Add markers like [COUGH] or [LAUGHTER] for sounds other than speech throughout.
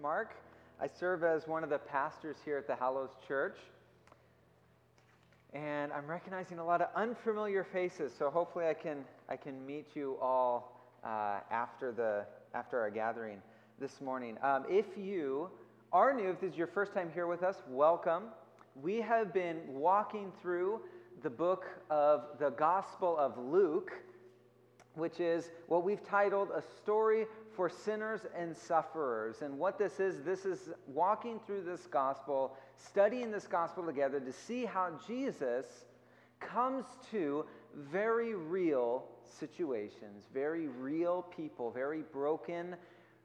Mark. I serve as one of the pastors here at the Hallows Church. And I'm recognizing a lot of unfamiliar faces, so hopefully I can, I can meet you all uh, after, the, after our gathering this morning. Um, if you are new, if this is your first time here with us, welcome. We have been walking through the book of the Gospel of Luke, which is what we've titled A Story for sinners and sufferers. And what this is, this is walking through this gospel, studying this gospel together to see how Jesus comes to very real situations, very real people, very broken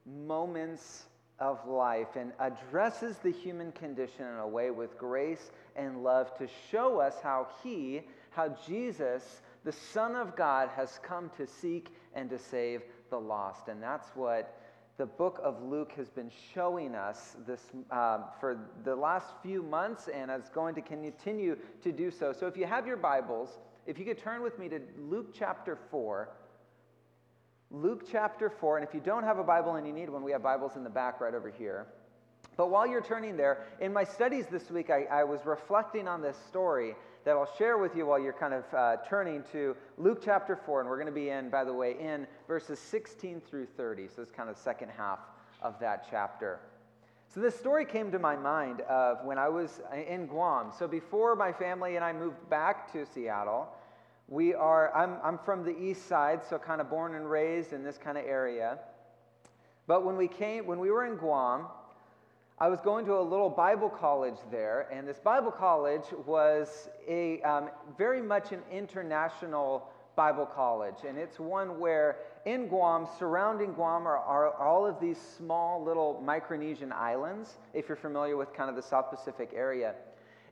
moments of life, and addresses the human condition in a way with grace and love to show us how He, how Jesus, the Son of God, has come to seek and to save the lost. And that's what the book of Luke has been showing us this um, for the last few months, and is going to continue to do so. So, if you have your Bibles, if you could turn with me to Luke chapter 4. Luke chapter 4, and if you don't have a Bible and you need one, we have Bibles in the back right over here. But while you're turning there, in my studies this week, I, I was reflecting on this story that I'll share with you while you're kind of uh, turning to Luke chapter 4. And we're going to be in, by the way, in verses 16 through 30. So it's kind of the second half of that chapter. So this story came to my mind of when I was in Guam. So before my family and I moved back to Seattle, we are, I'm, I'm from the east side, so kind of born and raised in this kind of area. But when we came, when we were in Guam, I was going to a little Bible college there, and this Bible college was a um, very much an international Bible college, and it's one where in Guam, surrounding Guam, are, are all of these small little Micronesian islands. If you're familiar with kind of the South Pacific area.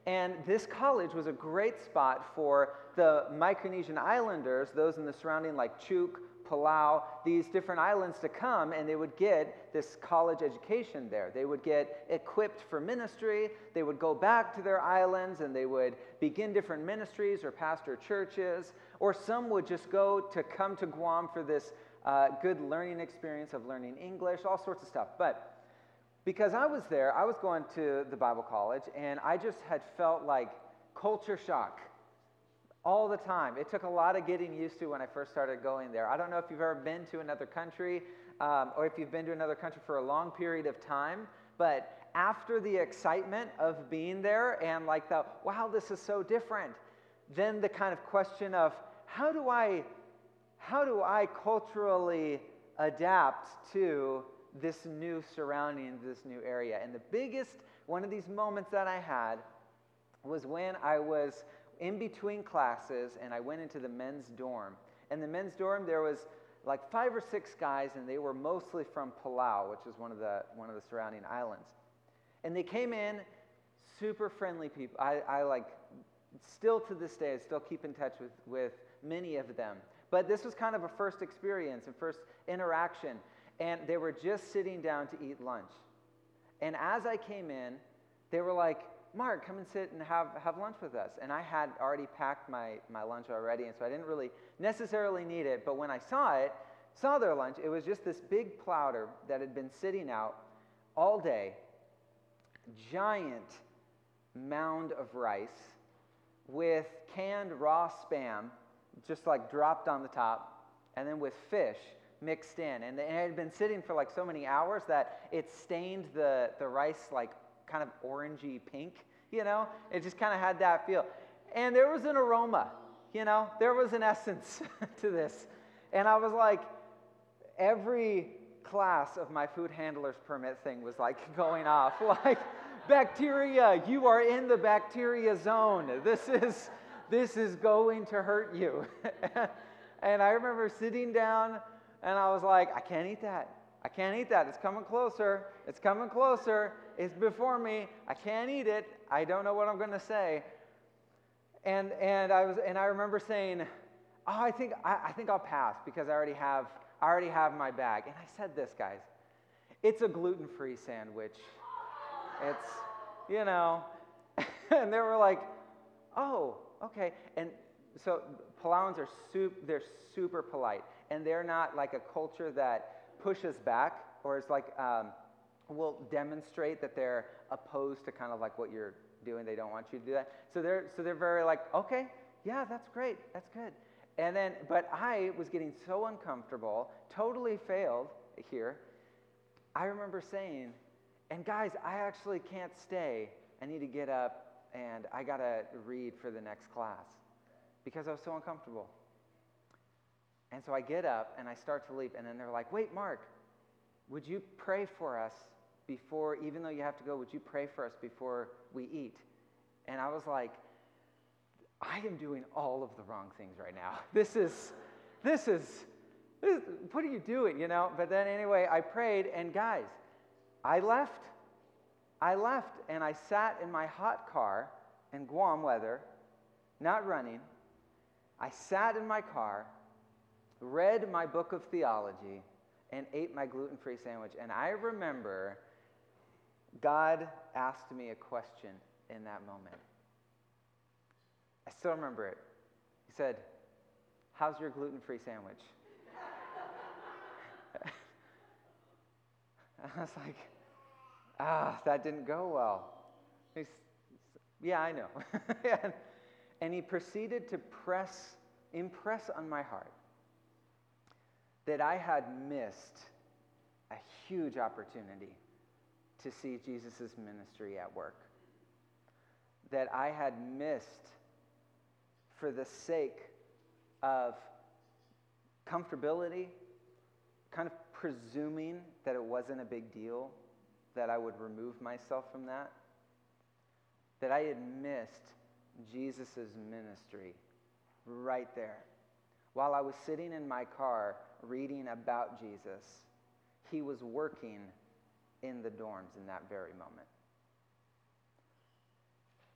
And this college was a great spot for the Micronesian islanders, those in the surrounding, like Chuuk, Palau, these different islands to come and they would get this college education there. They would get equipped for ministry. They would go back to their islands and they would begin different ministries or pastor churches. Or some would just go to come to Guam for this uh, good learning experience of learning English, all sorts of stuff. But because I was there, I was going to the Bible college and I just had felt like culture shock all the time. It took a lot of getting used to when I first started going there. I don't know if you've ever been to another country um, or if you've been to another country for a long period of time, but after the excitement of being there and like the, wow, this is so different, then the kind of question of how do I, how do I culturally adapt to this new surrounding, this new area? And the biggest, one of these moments that I had was when I was in between classes and I went into the men's dorm. And the men's dorm, there was like five or six guys, and they were mostly from Palau, which is one of the, one of the surrounding islands. And they came in, super friendly people. I, I like, still to this day, I still keep in touch with, with many of them. But this was kind of a first experience and first interaction. And they were just sitting down to eat lunch. And as I came in, they were like, Mark, come and sit and have, have lunch with us. And I had already packed my, my lunch already, and so I didn't really necessarily need it. But when I saw it, saw their lunch, it was just this big platter that had been sitting out all day, giant mound of rice with canned raw spam, just like dropped on the top, and then with fish mixed in. And it had been sitting for like so many hours that it stained the, the rice like kind of orangey pink, you know? It just kind of had that feel. And there was an aroma, you know? There was an essence [LAUGHS] to this. And I was like, every class of my food handler's permit thing was like [LAUGHS] going off. [LAUGHS] Like, bacteria, you are in the bacteria zone. This is, this is going to hurt you. and I remember sitting down and I was like, I can't eat that. I can't eat that. It's coming closer. It's coming closer. It's before me. I can't eat it. I don't know what I'm going to say. And, and, I was, and I remember saying, Oh, I think, I, I think I'll pass because I already, have, I already have my bag. And I said this, guys it's a gluten free sandwich. It's, you know. [LAUGHS] and they were like, Oh, okay. And so Palauans are super, they're super polite. And they're not like a culture that pushes back or is like um, will demonstrate that they're opposed to kind of like what you're doing. They don't want you to do that. So they're so they're very like, okay, yeah, that's great, that's good. And then, but I was getting so uncomfortable, totally failed here. I remember saying, and guys, I actually can't stay. I need to get up and I got to read for the next class because I was so uncomfortable. And so I get up and I start to leave. And then they're like, wait, Mark, would you pray for us before, even though you have to go, would you pray for us before we eat? And I was like, I am doing all of the wrong things right now. [LAUGHS] This is, this is, this, what are you doing, you know? But then anyway, I prayed, and guys, I left. I left, and I sat in my hot car in Guam weather, not running. I sat in my car, read my book of theology, and ate my gluten free sandwich. And I remember God asked me a question in that moment. I still remember it. He said, How's your gluten free sandwich? [LAUGHS] I was like, Ah, that didn't go well. He's, yeah, I know. [LAUGHS] and, and he proceeded to press, impress on my heart that I had missed a huge opportunity to see Jesus' ministry at work. That I had missed for the sake of comfortability, kind of presuming that it wasn't a big deal, that I would remove myself from that, that I had missed Jesus' ministry right there. While I was sitting in my car reading about Jesus, he was working in the dorms in that very moment.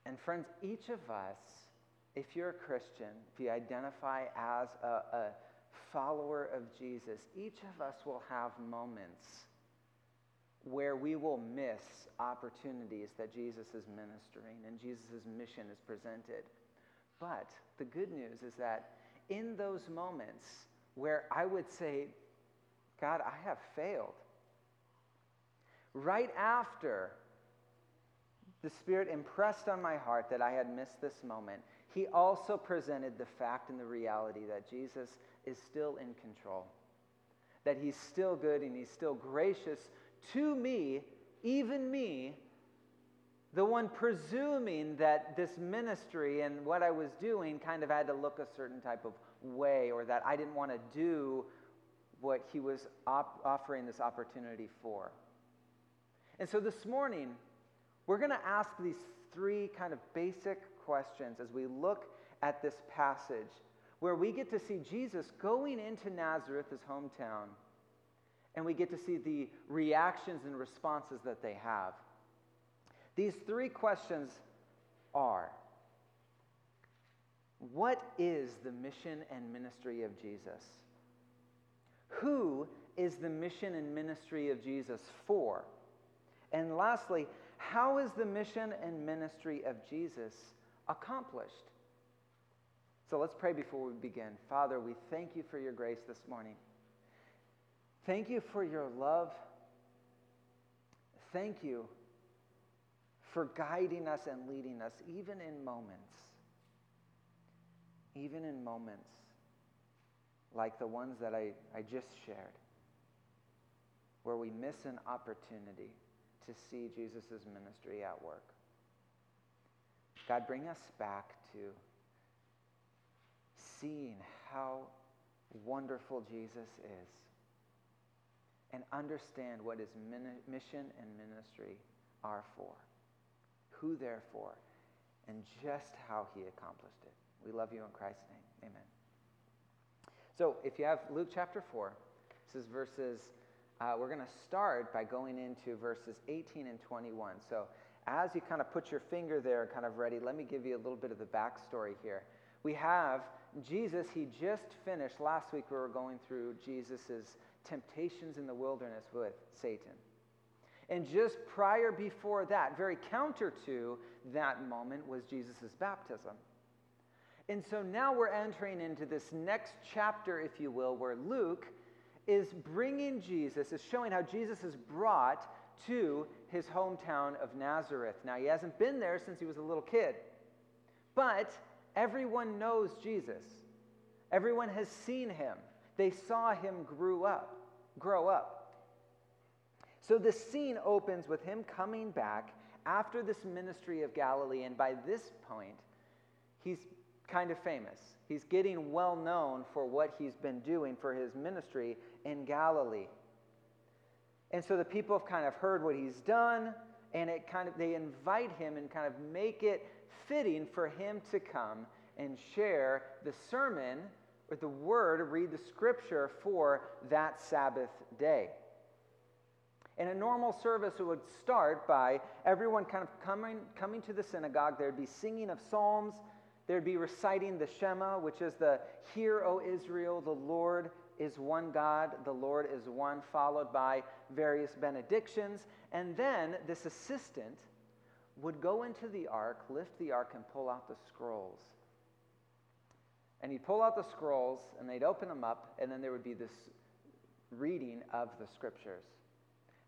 And friends, each of us, if you're a Christian, if you identify as a, a follower of Jesus, each of us will have moments where we will miss opportunities that Jesus is ministering and Jesus' mission is presented. But the good news is that in those moments where I would say, God, I have failed, right after the Spirit impressed on my heart that I had missed this moment, He also presented the fact and the reality that Jesus is still in control, that He's still good and He's still gracious to me, even me, the one presuming that this ministry and what I was doing kind of had to look a certain type of way or that I didn't want to do what he was op- offering this opportunity for. And so this morning, we're going to ask these three kind of basic questions as we look at this passage where we get to see Jesus going into Nazareth, his hometown, and we get to see the reactions and responses that they have. These three questions are What is the mission and ministry of Jesus? Who is the mission and ministry of Jesus for? And lastly, how is the mission and ministry of Jesus accomplished? So let's pray before we begin. Father, we thank you for your grace this morning. Thank you for your love. Thank you for guiding us and leading us, even in moments, even in moments like the ones that I, I just shared, where we miss an opportunity to see Jesus' ministry at work. God, bring us back to seeing how wonderful Jesus is and understand what his mission and ministry are for who they're for, and just how he accomplished it. We love you in Christ's name. Amen. So if you have Luke chapter 4, this is verses, uh, we're going to start by going into verses 18 and 21. So as you kind of put your finger there, kind of ready, let me give you a little bit of the backstory here. We have Jesus, he just finished, last week we were going through Jesus' temptations in the wilderness with Satan. And just prior before that, very counter to that moment, was Jesus' baptism. And so now we're entering into this next chapter, if you will, where Luke is bringing Jesus, is showing how Jesus is brought to his hometown of Nazareth. Now, he hasn't been there since he was a little kid, but everyone knows Jesus. Everyone has seen him. They saw him grew up, grow up. So the scene opens with him coming back after this ministry of Galilee, and by this point, he's kind of famous. He's getting well known for what he's been doing for his ministry in Galilee. And so the people have kind of heard what he's done, and it kind of they invite him and kind of make it fitting for him to come and share the sermon or the word, read the scripture for that Sabbath day. In a normal service, it would start by everyone kind of coming, coming to the synagogue. There'd be singing of psalms. There'd be reciting the Shema, which is the Hear, O Israel, the Lord is one God, the Lord is one, followed by various benedictions. And then this assistant would go into the ark, lift the ark, and pull out the scrolls. And he'd pull out the scrolls, and they'd open them up, and then there would be this reading of the scriptures.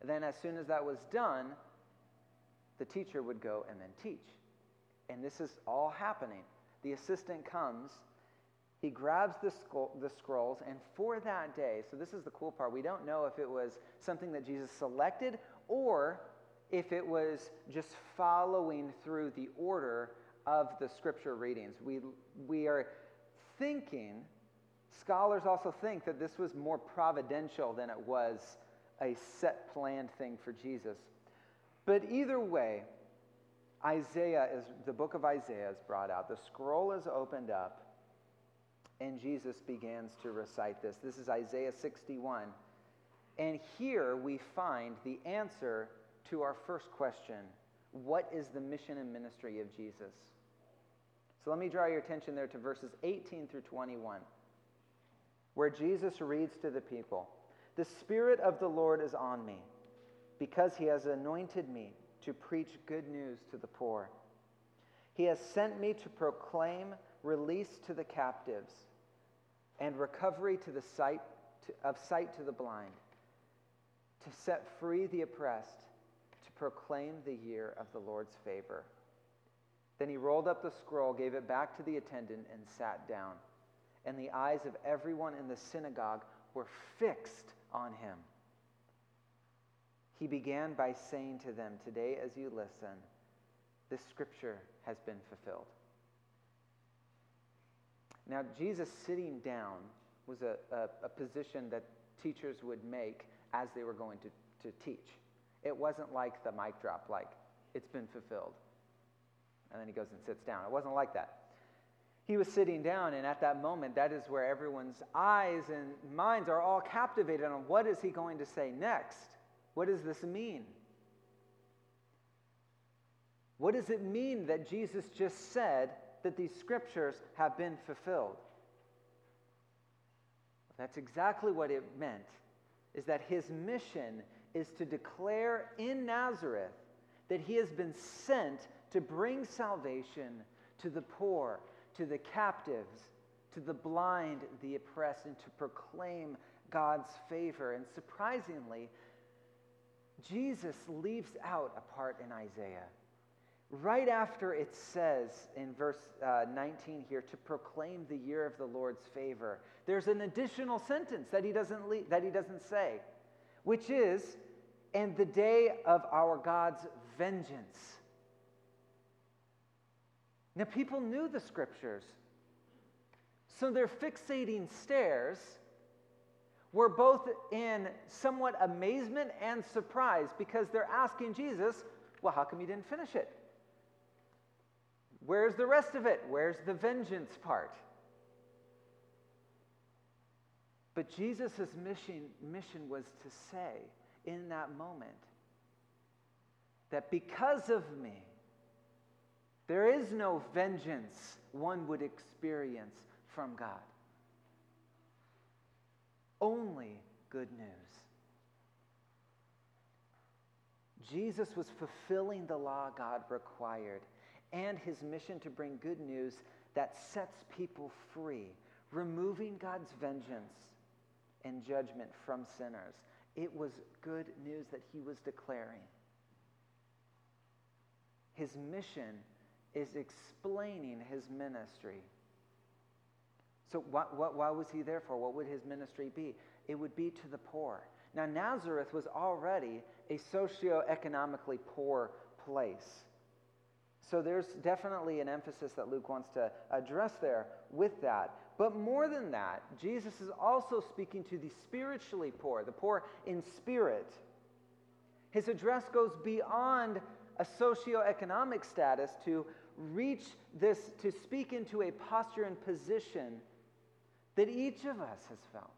And then, as soon as that was done, the teacher would go and then teach. And this is all happening. The assistant comes he grabs the, scroll, the scrolls, and for that day, so this is the cool part, we don't know if it was something that Jesus selected or if it was just following through the order of the scripture readings. We, we are thinking, scholars also think that this was more providential than it was a set planned thing for Jesus. But either way, Isaiah is the book of Isaiah is brought out. The scroll is opened up and Jesus begins to recite this. This is Isaiah 61. And here we find the answer to our first question What is the mission and ministry of Jesus? So let me draw your attention there to verses 18 through 21, where Jesus reads to the people The Spirit of the Lord is on me, because he has anointed me to preach good news to the poor. He has sent me to proclaim release to the captives, and recovery to the sight to, of sight to the blind, to set free the oppressed, to proclaim the year of the Lord's favor. Then he rolled up the scroll, gave it back to the attendant, and sat down. And the eyes of everyone in the synagogue were fixed on him. He began by saying to them, Today, as you listen, this scripture has been fulfilled. Now, Jesus sitting down was a, a, a, position that teachers would make as they were going to, to teach. It wasn't like the mic drop, like, it's been fulfilled. And then he goes and sits down. It wasn't like that. He was sitting down, and at that moment, that is where everyone's eyes and minds are all captivated on what is he going to say next? What does this mean? What does it mean that Jesus just said, that these scriptures have been fulfilled. That's exactly what it meant, is that his mission is to declare in Nazareth that he has been sent to bring salvation to the poor, to the captives, to the blind, the oppressed, and to proclaim God's favor. And surprisingly, Jesus leaves out a part in Isaiah right after it says in verse uh, 19 here to proclaim the year of the Lord's favor, there's an additional sentence that he doesn't le- that he doesn't say, which is, "And the day of our God's vengeance." Now, people knew the scriptures, so their fixating stares were both in somewhat amazement and surprise because they're asking Jesus, "Well, how come you didn't finish it?" Where's the rest of it? Where's the vengeance part? But Jesus' mission, mission was to say in that moment that because of me, there is no vengeance one would experience from God. Only good news. Jesus was fulfilling the law God required and his mission to bring good news that sets people free, removing God's vengeance and judgment from sinners, it was good news that he was declaring. His mission is explaining his ministry. So, what, what, why was he there for? What would his ministry be? It would be to the poor. Now, Nazareth was already a socioeconomically poor place. So, there's definitely an emphasis that Luke wants to address there with that. But more than that, Jesus is also speaking to the spiritually poor, the poor in spirit. His address goes beyond a socioeconomic status to reach this, to speak into a posture and position that each of us has felt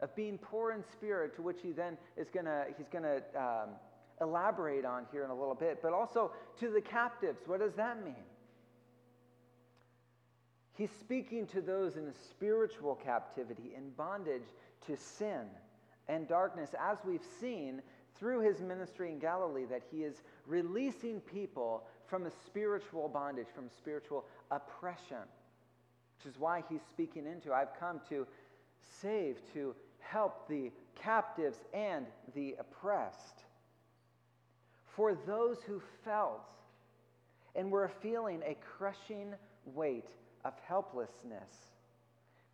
of being poor in spirit, to which he then is going to, he's going to um, elaborate on here in a little bit, but also to the captives. What does that mean? He's speaking to those in a spiritual captivity, in bondage to sin and darkness, as we've seen through his ministry in Galilee, that he is releasing people from a spiritual bondage, from spiritual oppression, which is why he's speaking into I've come to save, to help the captives and the oppressed. For those who felt and were feeling a crushing weight of helplessness,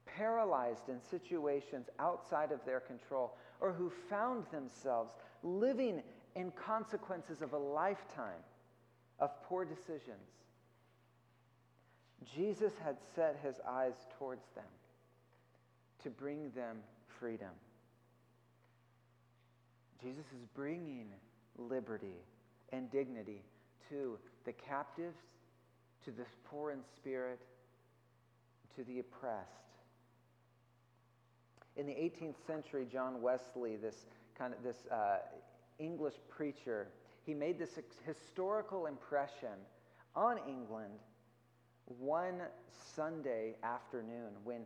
paralyzed in situations outside of their control, or who found themselves living in consequences of a lifetime of poor decisions. Jesus had set his eyes towards them to bring them freedom. Jesus is bringing liberty and dignity to the captives, to the poor in spirit, to the oppressed. In the 18th century, John Wesley, this kind of this uh, English preacher, he made this historical impression on England one Sunday afternoon when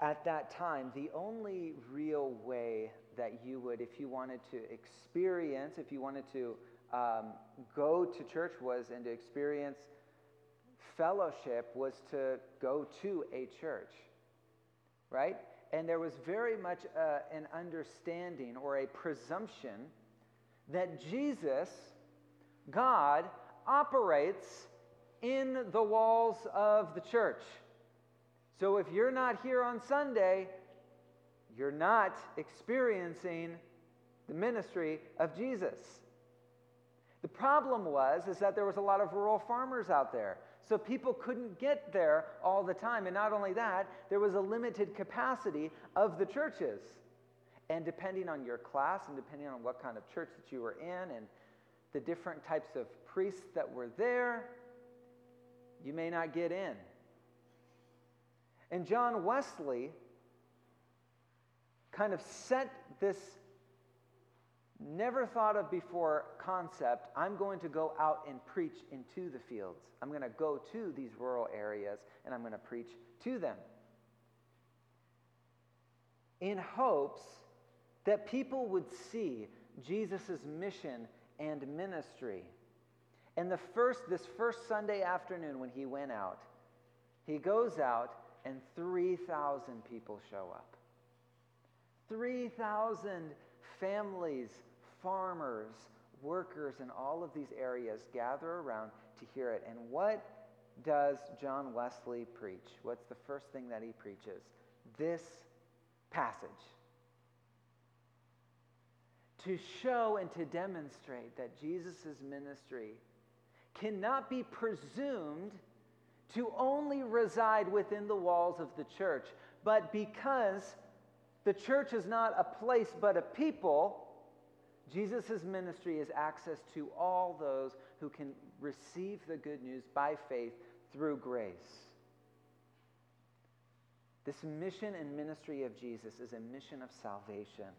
at that time the only real way that you would if you wanted to experience if you wanted to um, go to church was and to experience fellowship was to go to a church, right? And there was very much uh, an understanding or a presumption that Jesus, God, operates in the walls of the church. So if you're not here on Sunday, you're not experiencing the ministry of Jesus. The problem was is that there was a lot of rural farmers out there. So people couldn't get there all the time. And not only that, there was a limited capacity of the churches. And depending on your class and depending on what kind of church that you were in and the different types of priests that were there, you may not get in. And John Wesley kind of set this never thought of before concept I'm going to go out and preach into the fields. I'm going to go to these rural areas and I'm going to preach to them. In hopes that people would see Jesus' mission and ministry. And the first, this first Sunday afternoon when he went out, he goes out and 3,000 people show up. 3,000 families farmers, workers in all of these areas gather around to hear it. And what does John Wesley preach? What's the first thing that he preaches? This passage. To show and to demonstrate that Jesus' ministry cannot be presumed to only reside within the walls of the church, but because the church is not a place but a people, Jesus' ministry is access to all those who can receive the good news by faith through grace. This mission and ministry of Jesus is a mission of salvation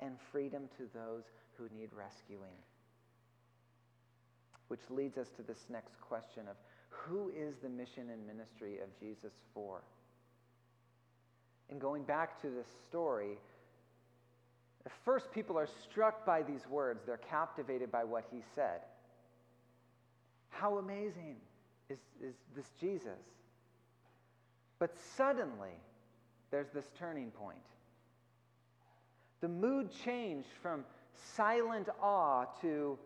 and freedom to those who need rescuing. Which leads us to this next question of who is the mission and ministry of Jesus for? And going back to this story, first, people are struck by these words, they're captivated by what he said. How amazing is, is this Jesus? But suddenly, there's this turning point. The mood changed from silent awe to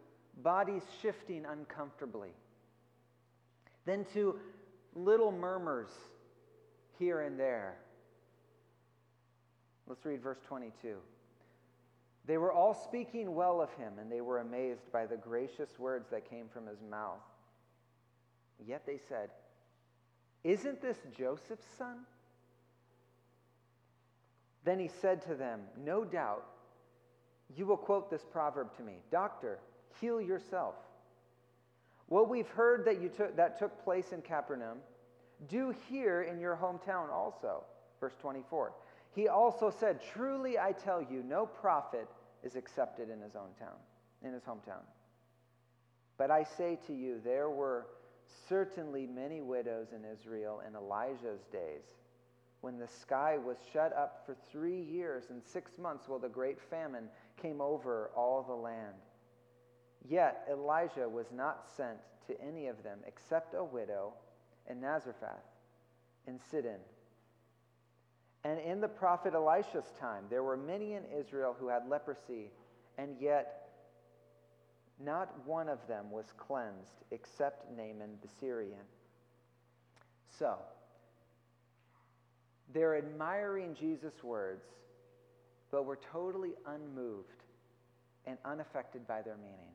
bodies shifting uncomfortably, then to little murmurs here and there. Let's read verse 22. They were all speaking well of him, and they were amazed by the gracious words that came from his mouth. Yet they said, Isn't this Joseph's son? Then he said to them, No doubt you will quote this proverb to me Doctor, heal yourself. What we've heard that, you took, that took place in Capernaum, do here in your hometown also. Verse 24. He also said, Truly I tell you, no prophet is accepted in his own town, in his hometown. But I say to you, there were certainly many widows in Israel in Elijah's days, when the sky was shut up for three years and six months while the great famine came over all the land. Yet Elijah was not sent to any of them except a widow in Zarephath in Sidon and in the prophet Elisha's time, there were many in Israel who had leprosy, and yet not one of them was cleansed except Naaman the Syrian. So, they're admiring Jesus' words, but were totally unmoved and unaffected by their meaning.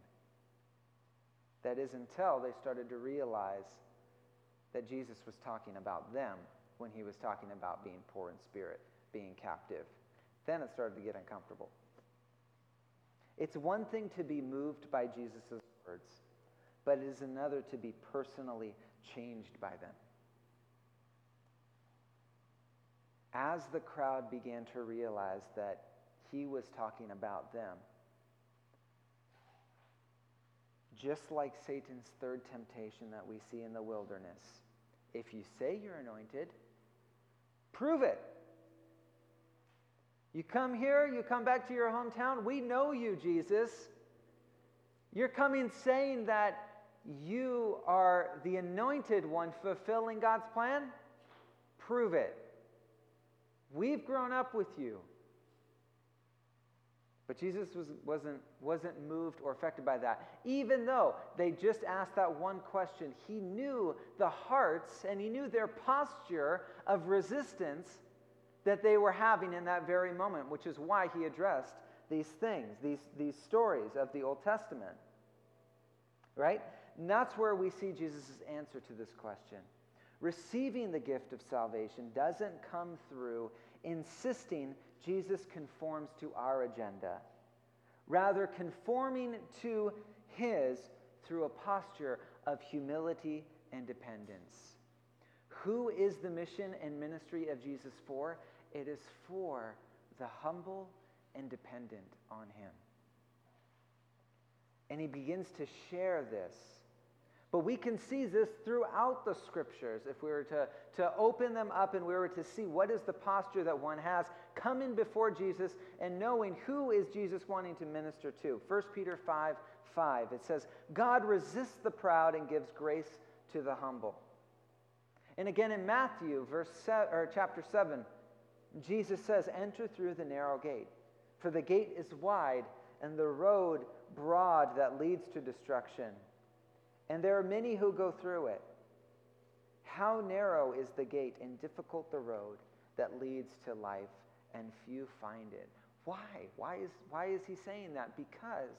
That is until they started to realize that Jesus was talking about them when he was talking about being poor in spirit, being captive. Then it started to get uncomfortable. It's one thing to be moved by Jesus' words, but it is another to be personally changed by them. As the crowd began to realize that he was talking about them, just like Satan's third temptation that we see in the wilderness, if you say you're anointed, Prove it. You come here, you come back to your hometown. We know you, Jesus. You're coming saying that you are the anointed one fulfilling God's plan. Prove it. We've grown up with you. But Jesus was, wasn't, wasn't moved or affected by that. Even though they just asked that one question, he knew the hearts and he knew their posture of resistance that they were having in that very moment, which is why he addressed these things, these, these stories of the Old Testament. Right? And that's where we see Jesus' answer to this question. Receiving the gift of salvation doesn't come through insisting Jesus conforms to our agenda, rather, conforming to his through a posture of humility and dependence. Who is the mission and ministry of Jesus for? It is for the humble and dependent on him. And he begins to share this but we can see this throughout the scriptures if we were to, to open them up and we were to see what is the posture that one has coming before Jesus and knowing who is Jesus wanting to minister to. 1 Peter 5 5, it says, God resists the proud and gives grace to the humble. And again in Matthew, verse se- or chapter 7, Jesus says, Enter through the narrow gate, for the gate is wide and the road broad that leads to destruction and there are many who go through it. How narrow is the gate and difficult the road that leads to life, and few find it. Why? Why is, why is he saying that? Because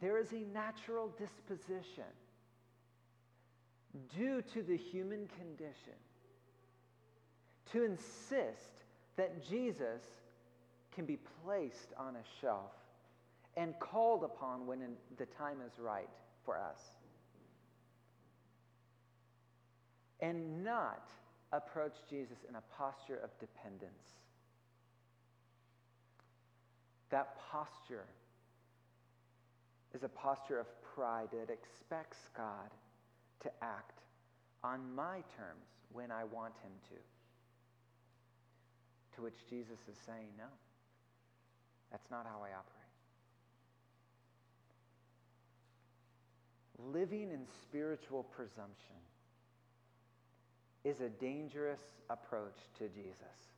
there is a natural disposition due to the human condition to insist that Jesus can be placed on a shelf and called upon when the time is right for us. And not approach Jesus in a posture of dependence. That posture is a posture of pride that expects God to act on my terms when I want Him to. To which Jesus is saying, No, that's not how I operate. Living in spiritual presumption is a dangerous approach to Jesus.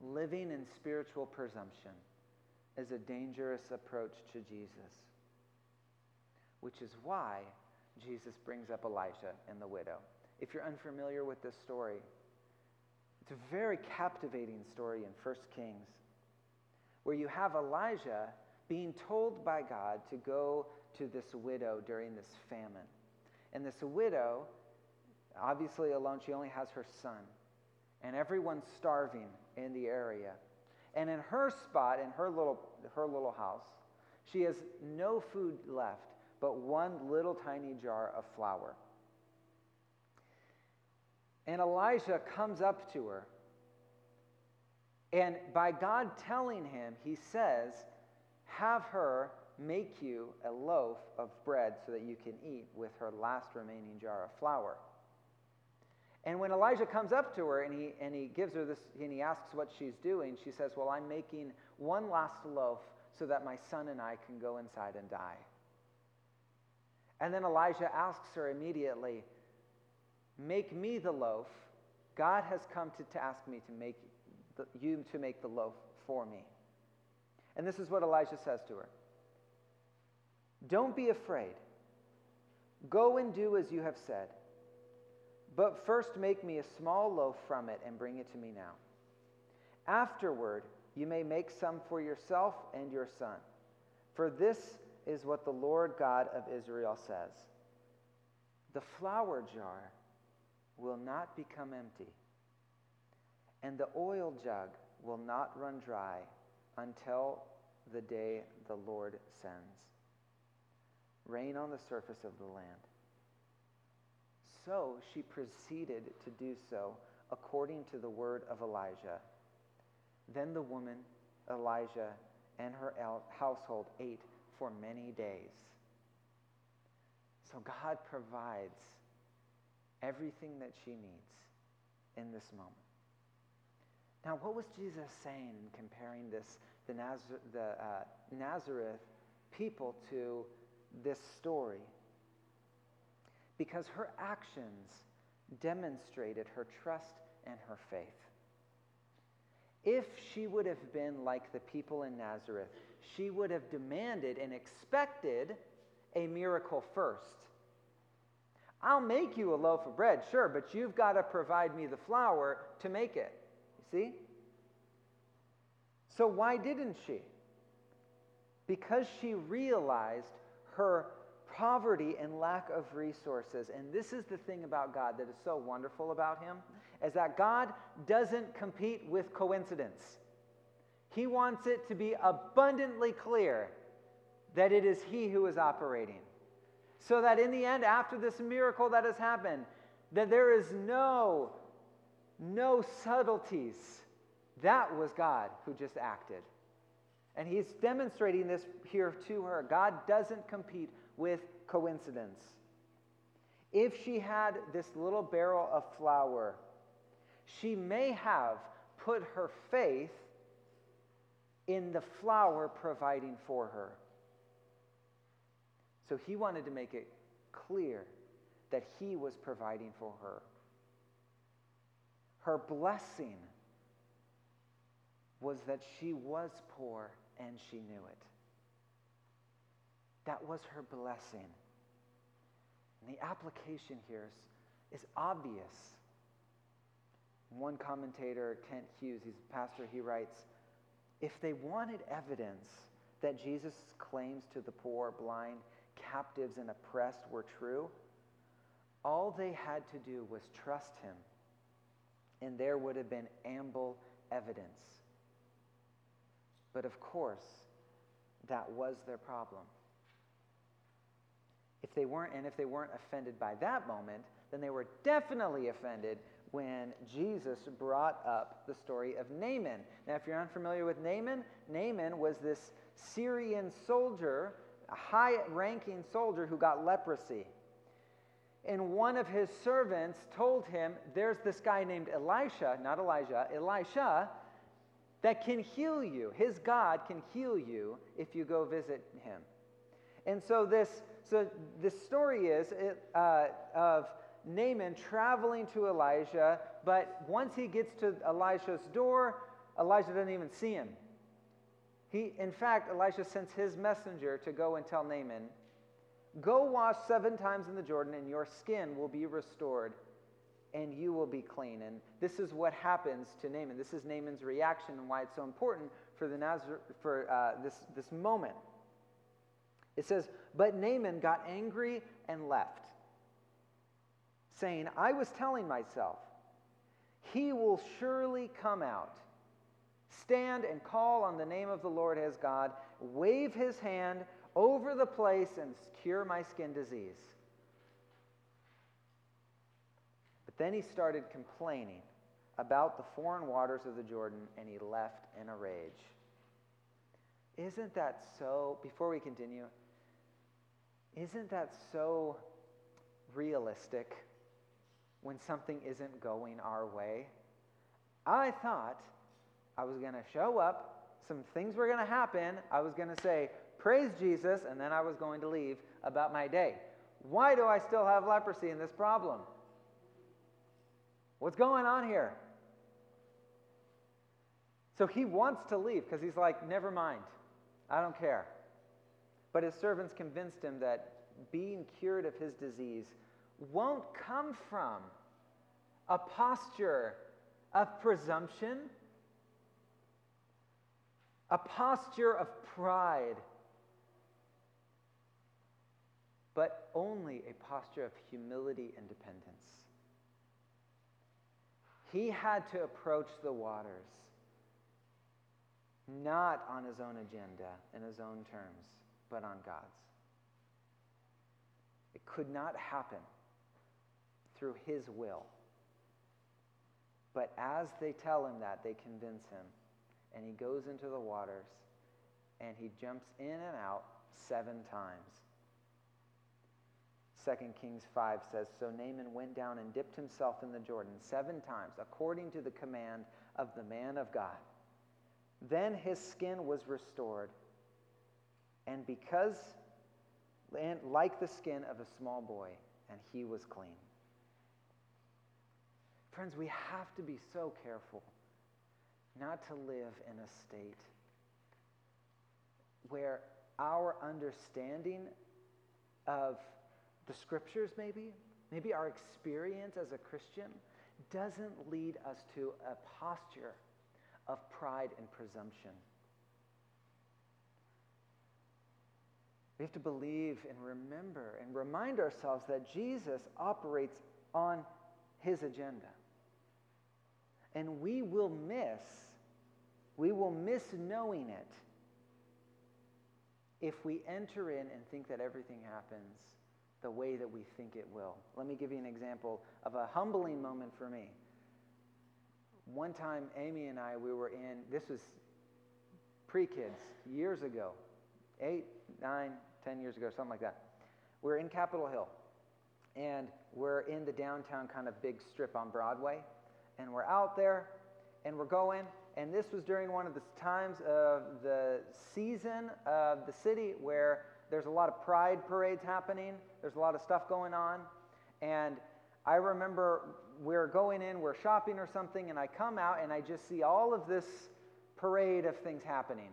living in spiritual presumption is a dangerous approach to Jesus, which is why Jesus brings up Elijah and the widow. If you're unfamiliar with this story, it's a very captivating story in 1 Kings where you have Elijah being told by God to go to this widow during this famine. And this widow, obviously alone, she only has her son. And everyone's starving in the area. And in her spot, in her little, her little house, she has no food left but one little tiny jar of flour. And Elijah comes up to her. And by God telling him, he says, Have her make you a loaf of bread so that you can eat with her last remaining jar of flour. And when Elijah comes up to her and he, and he gives her this, and he asks what she's doing, she says, Well, I'm making one last loaf so that my son and I can go inside and die. And then Elijah asks her immediately, Make me the loaf. God has come to, to ask me to make the, you to make the loaf for me. And this is what Elijah says to her Don't be afraid. Go and do as you have said. But first make me a small loaf from it and bring it to me now. Afterward, you may make some for yourself and your son. For this is what the Lord God of Israel says The flour jar will not become empty, and the oil jug will not run dry until the day the Lord sends. Rain on the surface of the land. So she proceeded to do so according to the word of Elijah. Then the woman, Elijah, and her household ate for many days. So God provides everything that she needs in this moment. Now, what was Jesus saying comparing this, the, Nazar- the uh, Nazareth people to this story? Because her actions demonstrated her trust and her faith. If she would have been like the people in Nazareth, she would have demanded and expected a miracle first. I'll make you a loaf of bread, sure, but you've got to provide me the flour to make it. You see? So why didn't she? Because she realized her poverty and lack of resources. And this is the thing about God that is so wonderful about him is that God doesn't compete with coincidence. He wants it to be abundantly clear that it is he who is operating. So that in the end after this miracle that has happened, that there is no no subtleties. That was God who just acted. And he's demonstrating this here to her. God doesn't compete with coincidence. If she had this little barrel of flour, she may have put her faith in the flour providing for her. So he wanted to make it clear that he was providing for her. Her blessing was that she was poor and she knew it. That was her blessing. And the application here is, is obvious. One commentator, Kent Hughes, he's a pastor, he writes if they wanted evidence that Jesus' claims to the poor, blind, captives, and oppressed were true, all they had to do was trust him, and there would have been ample evidence. But of course, that was their problem. If they weren't, and if they weren't offended by that moment, then they were definitely offended when Jesus brought up the story of Naaman. Now, if you're unfamiliar with Naaman, Naaman was this Syrian soldier, a high ranking soldier who got leprosy. And one of his servants told him, There's this guy named Elisha, not Elijah, Elisha, that can heal you. His God can heal you if you go visit him. And so this so the story is uh, of Naaman traveling to Elijah, but once he gets to Elisha's door, Elijah doesn't even see him. He, in fact, Elisha sends his messenger to go and tell Naaman, Go wash seven times in the Jordan, and your skin will be restored, and you will be clean. And this is what happens to Naaman. This is Naaman's reaction and why it's so important for, the Nazar- for uh, this, this moment. It says, But Naaman got angry and left, saying, I was telling myself, he will surely come out, stand and call on the name of the Lord his God, wave his hand over the place and cure my skin disease. But then he started complaining about the foreign waters of the Jordan and he left in a rage. Isn't that so? Before we continue, isn't that so realistic when something isn't going our way? I thought I was going to show up, some things were going to happen. I was going to say, Praise Jesus, and then I was going to leave about my day. Why do I still have leprosy in this problem? What's going on here? So he wants to leave because he's like, never mind. I don't care. But his servants convinced him that being cured of his disease won't come from a posture of presumption, a posture of pride, but only a posture of humility and dependence. He had to approach the waters not on his own agenda in his own terms, but on God's. It could not happen through his will. But as they tell him that, they convince him. And he goes into the waters and he jumps in and out seven times. 2 Kings 5 says So Naaman went down and dipped himself in the Jordan seven times, according to the command of the man of God. Then his skin was restored, and because, and like the skin of a small boy, and he was clean. Friends, we have to be so careful not to live in a state where our understanding of the scriptures, maybe, maybe our experience as a Christian, doesn't lead us to a posture of pride and presumption. We have to believe and remember and remind ourselves that Jesus operates on his agenda. And we will miss, we will miss knowing it if we enter in and think that everything happens the way that we think it will. Let me give you an example of a humbling moment for me. One time, Amy and I, we were in, this was pre kids, years ago, eight, nine, ten years ago, something like that. We we're in Capitol Hill, and we're in the downtown kind of big strip on Broadway, and we're out there, and we're going, and this was during one of the times of the season of the city where there's a lot of pride parades happening, there's a lot of stuff going on, and I remember we're going in, we're shopping or something, and I come out and I just see all of this parade of things happening.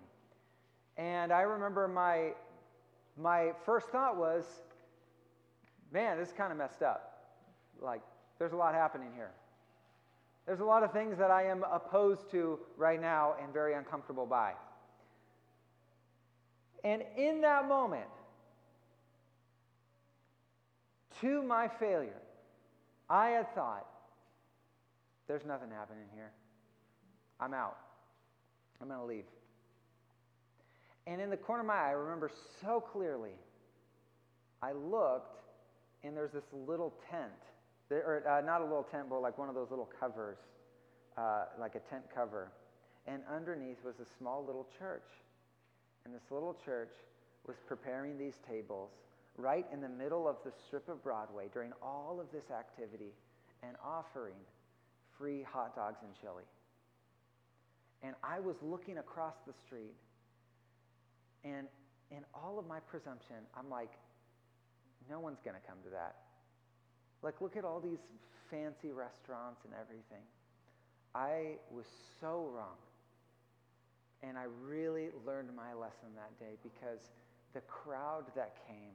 And I remember my, my first thought was, man, this is kind of messed up. Like, there's a lot happening here. There's a lot of things that I am opposed to right now and very uncomfortable by. And in that moment, to my failure, I had thought, there's nothing happening here. I'm out. I'm going to leave. And in the corner of my eye, I remember so clearly, I looked, and there's this little tent. There, or uh, not a little tent, but like one of those little covers, uh, like a tent cover. And underneath was a small little church. And this little church was preparing these tables right in the middle of the strip of Broadway during all of this activity and offering free hot dogs and chili. And I was looking across the street, and in all of my presumption, I'm like, no one's going to come to that. Like, look at all these fancy restaurants and everything. I was so wrong. And I really learned my lesson that day because the crowd that came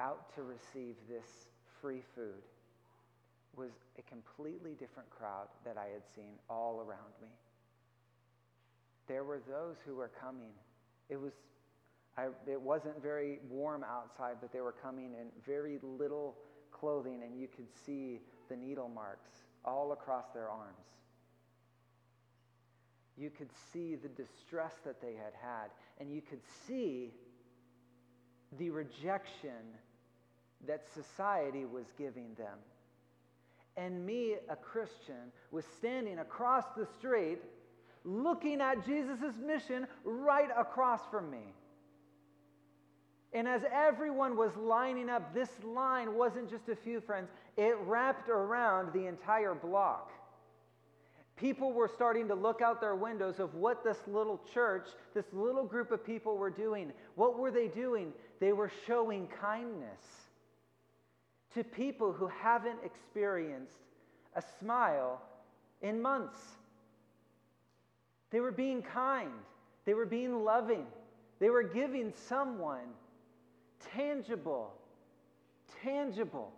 out to receive this free food was a completely different crowd that I had seen all around me. There were those who were coming. It was I, it wasn't very warm outside, but they were coming in very little clothing, and you could see the needle marks all across their arms. You could see the distress that they had had, and you could see the rejection that society was giving them. And me, a Christian, was standing across the street looking at Jesus' mission right across from me. And as everyone was lining up, this line wasn't just a few friends, it wrapped around the entire block. People were starting to look out their windows of what this little church, this little group of people were doing. What were they doing? They were showing kindness to people who haven't experienced a smile in months. They were being kind, they were being loving, they were giving someone tangible, tangible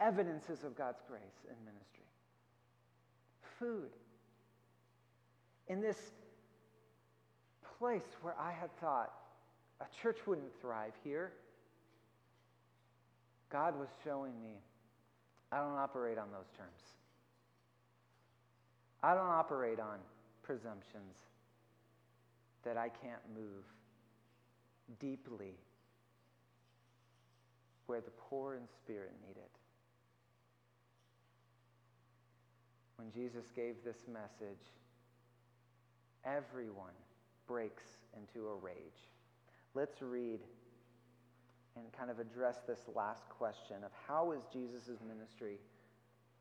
evidences of God's grace and ministry. Food. In this place where I had thought a church wouldn't thrive here, God was showing me I don't operate on those terms. I don't operate on presumptions that I can't move deeply where the poor in spirit need it. When Jesus gave this message, everyone breaks into a rage. Let's read and kind of address this last question of how is Jesus' ministry,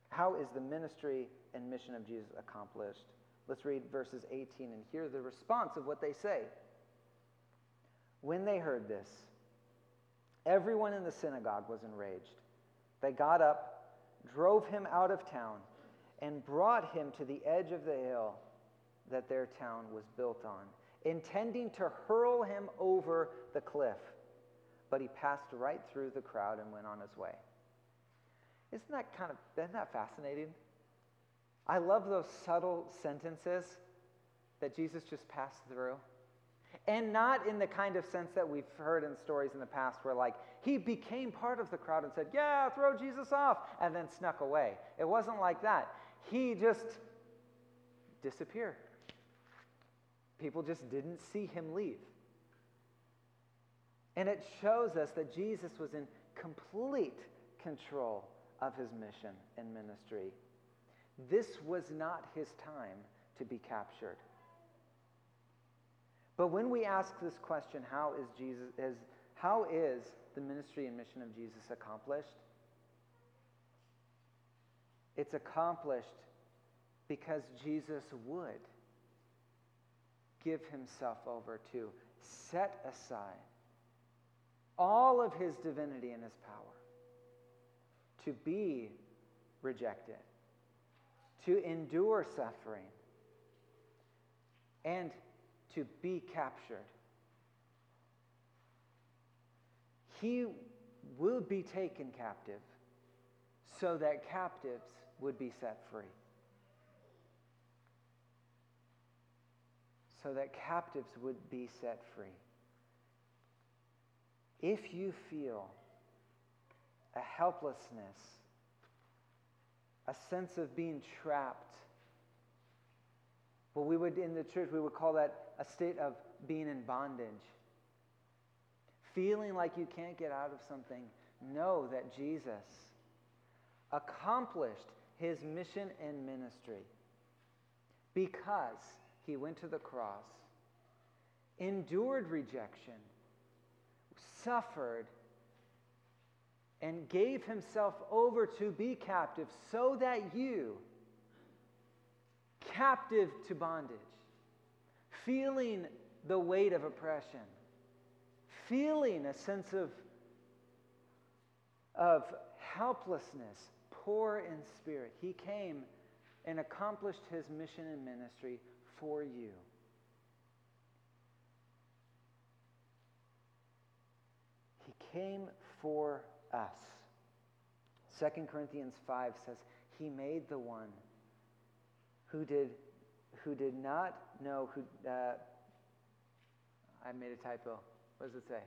how is the ministry and mission of Jesus accomplished? Let's read verses 18 and hear the response of what they say. When they heard this, Everyone in the synagogue was enraged. They got up, drove him out of town, and brought him to the edge of the hill that their town was built on, intending to hurl him over the cliff. But he passed right through the crowd and went on his way. Isn't that kind of isn't that fascinating? I love those subtle sentences that Jesus just passed through. And not in the kind of sense that we've heard in stories in the past where, like, he became part of the crowd and said, Yeah, throw Jesus off, and then snuck away. It wasn't like that. He just disappeared. People just didn't see him leave. And it shows us that Jesus was in complete control of his mission and ministry. This was not his time to be captured. But when we ask this question, how is Jesus is how is the ministry and mission of Jesus accomplished? It's accomplished because Jesus would give himself over to set aside all of his divinity and his power to be rejected, to endure suffering, and to be captured. He will be taken captive so that captives would be set free. So that captives would be set free. If you feel a helplessness, a sense of being trapped, well, we would in the church we would call that a state of being in bondage. Feeling like you can't get out of something, know that Jesus accomplished his mission and ministry because he went to the cross, endured rejection, suffered, and gave himself over to be captive so that you, captive to bondage, feeling the weight of oppression, feeling a sense of, of helplessness, poor in spirit. He came and accomplished his mission and ministry for you. He came for us. 2 Corinthians 5 says, He made the one who did, who did not know, who, uh, I made a typo. What does it say?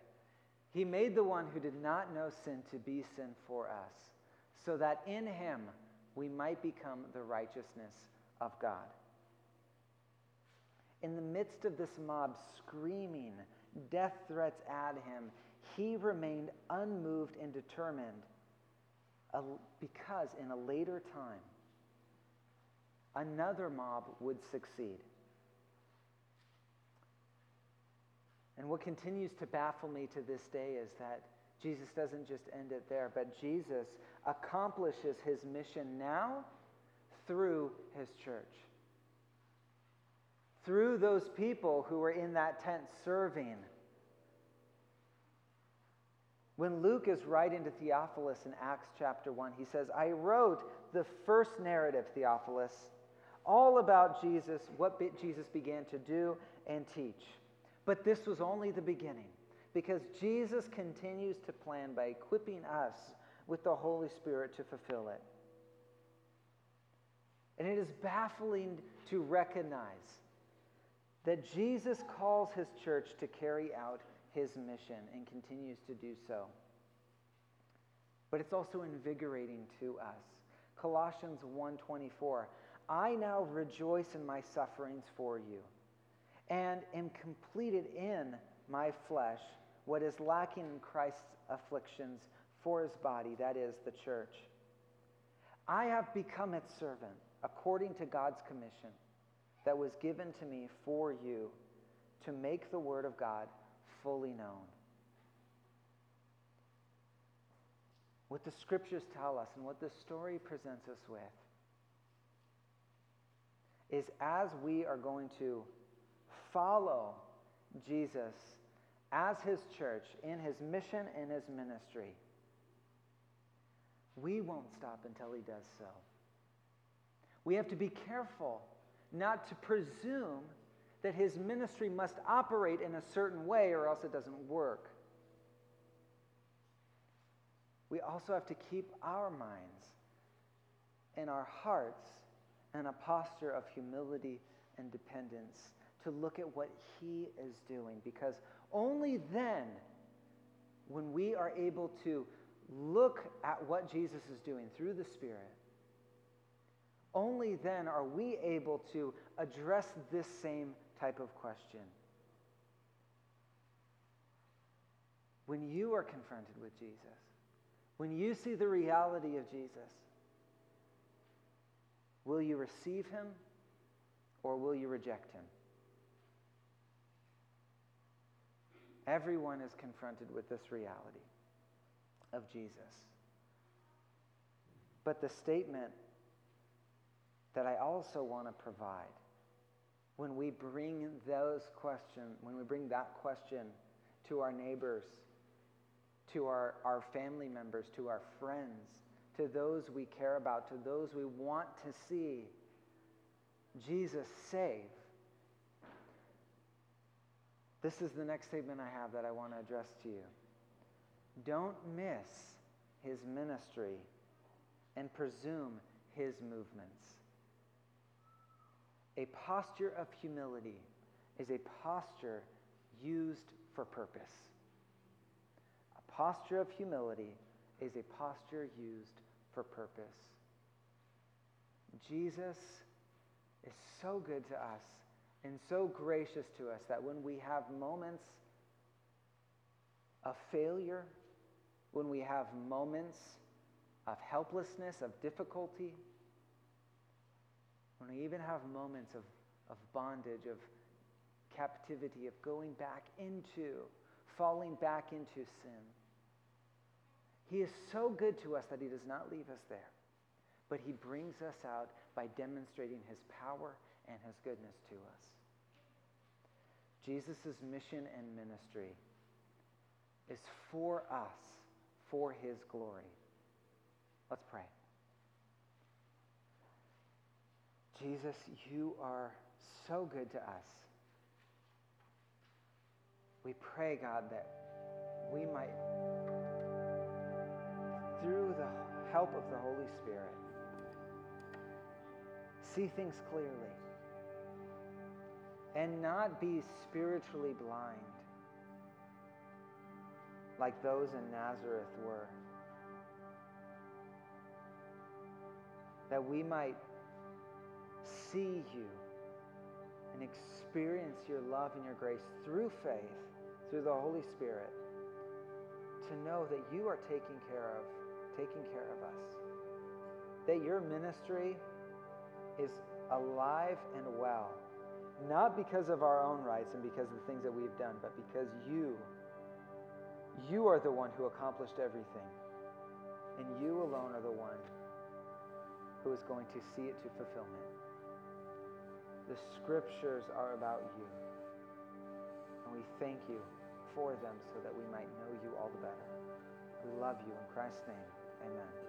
He made the one who did not know sin to be sin for us, so that in him we might become the righteousness of God. In the midst of this mob screaming death threats at him, he remained unmoved and determined because in a later time, another mob would succeed. And what continues to baffle me to this day is that Jesus doesn't just end it there, but Jesus accomplishes his mission now through his church. Through those people who were in that tent serving. When Luke is writing to Theophilus in Acts chapter 1, he says, I wrote the first narrative, Theophilus, all about Jesus, what Jesus began to do and teach. But this was only the beginning because Jesus continues to plan by equipping us with the Holy Spirit to fulfill it. And it is baffling to recognize that Jesus calls his church to carry out his mission and continues to do so. But it's also invigorating to us. Colossians 1:24 I now rejoice in my sufferings for you and am completed in my flesh what is lacking in Christ's afflictions for his body, that is, the church. I have become its servant according to God's commission that was given to me for you to make the word of God fully known. What the scriptures tell us and what the story presents us with is as we are going to follow Jesus as his church in his mission and his ministry, we won't stop until he does so. We have to be careful not to presume that his ministry must operate in a certain way or else it doesn't work. We also have to keep our minds and our hearts in a posture of humility and dependence to look at what he is doing because only then when we are able to look at what Jesus is doing through the Spirit only then are we able to address this same type of question. When you are confronted with Jesus, when you see the reality of Jesus, will you receive him or will you reject him? Everyone is confronted with this reality of Jesus. But the statement that I also want to provide when we bring those questions, when we bring that question to our neighbors, to our, our family members, to our friends, to those we care about, to those we want to see Jesus save. This is the next statement I have that I want to address to you. Don't miss his ministry and presume his movements. A posture of humility is a posture used for purpose. A posture of humility is a posture used for purpose. Jesus is so good to us and so gracious to us that when we have moments of failure, when we have moments of helplessness, of difficulty, when we even have moments of, of bondage, of captivity, of going back into, falling back into sin. He is so good to us that he does not leave us there, but he brings us out by demonstrating his power and his goodness to us. Jesus' mission and ministry is for us, for his glory. Let's pray. Jesus, you are so good to us. We pray, God, that we might, through the help of the Holy Spirit, see things clearly and not be spiritually blind like those in Nazareth were. That we might see you and experience your love and your grace through faith, through the Holy Spirit, to know that you are taking care of, taking care of us. That your ministry is alive and well, not because of our own rights and because of the things that we've done, but because you, you are the one who accomplished everything. And you alone are the one who is going to see it to fulfillment. The scriptures are about you. And we thank you for them so that we might know you all the better. We love you in Christ's name. Amen.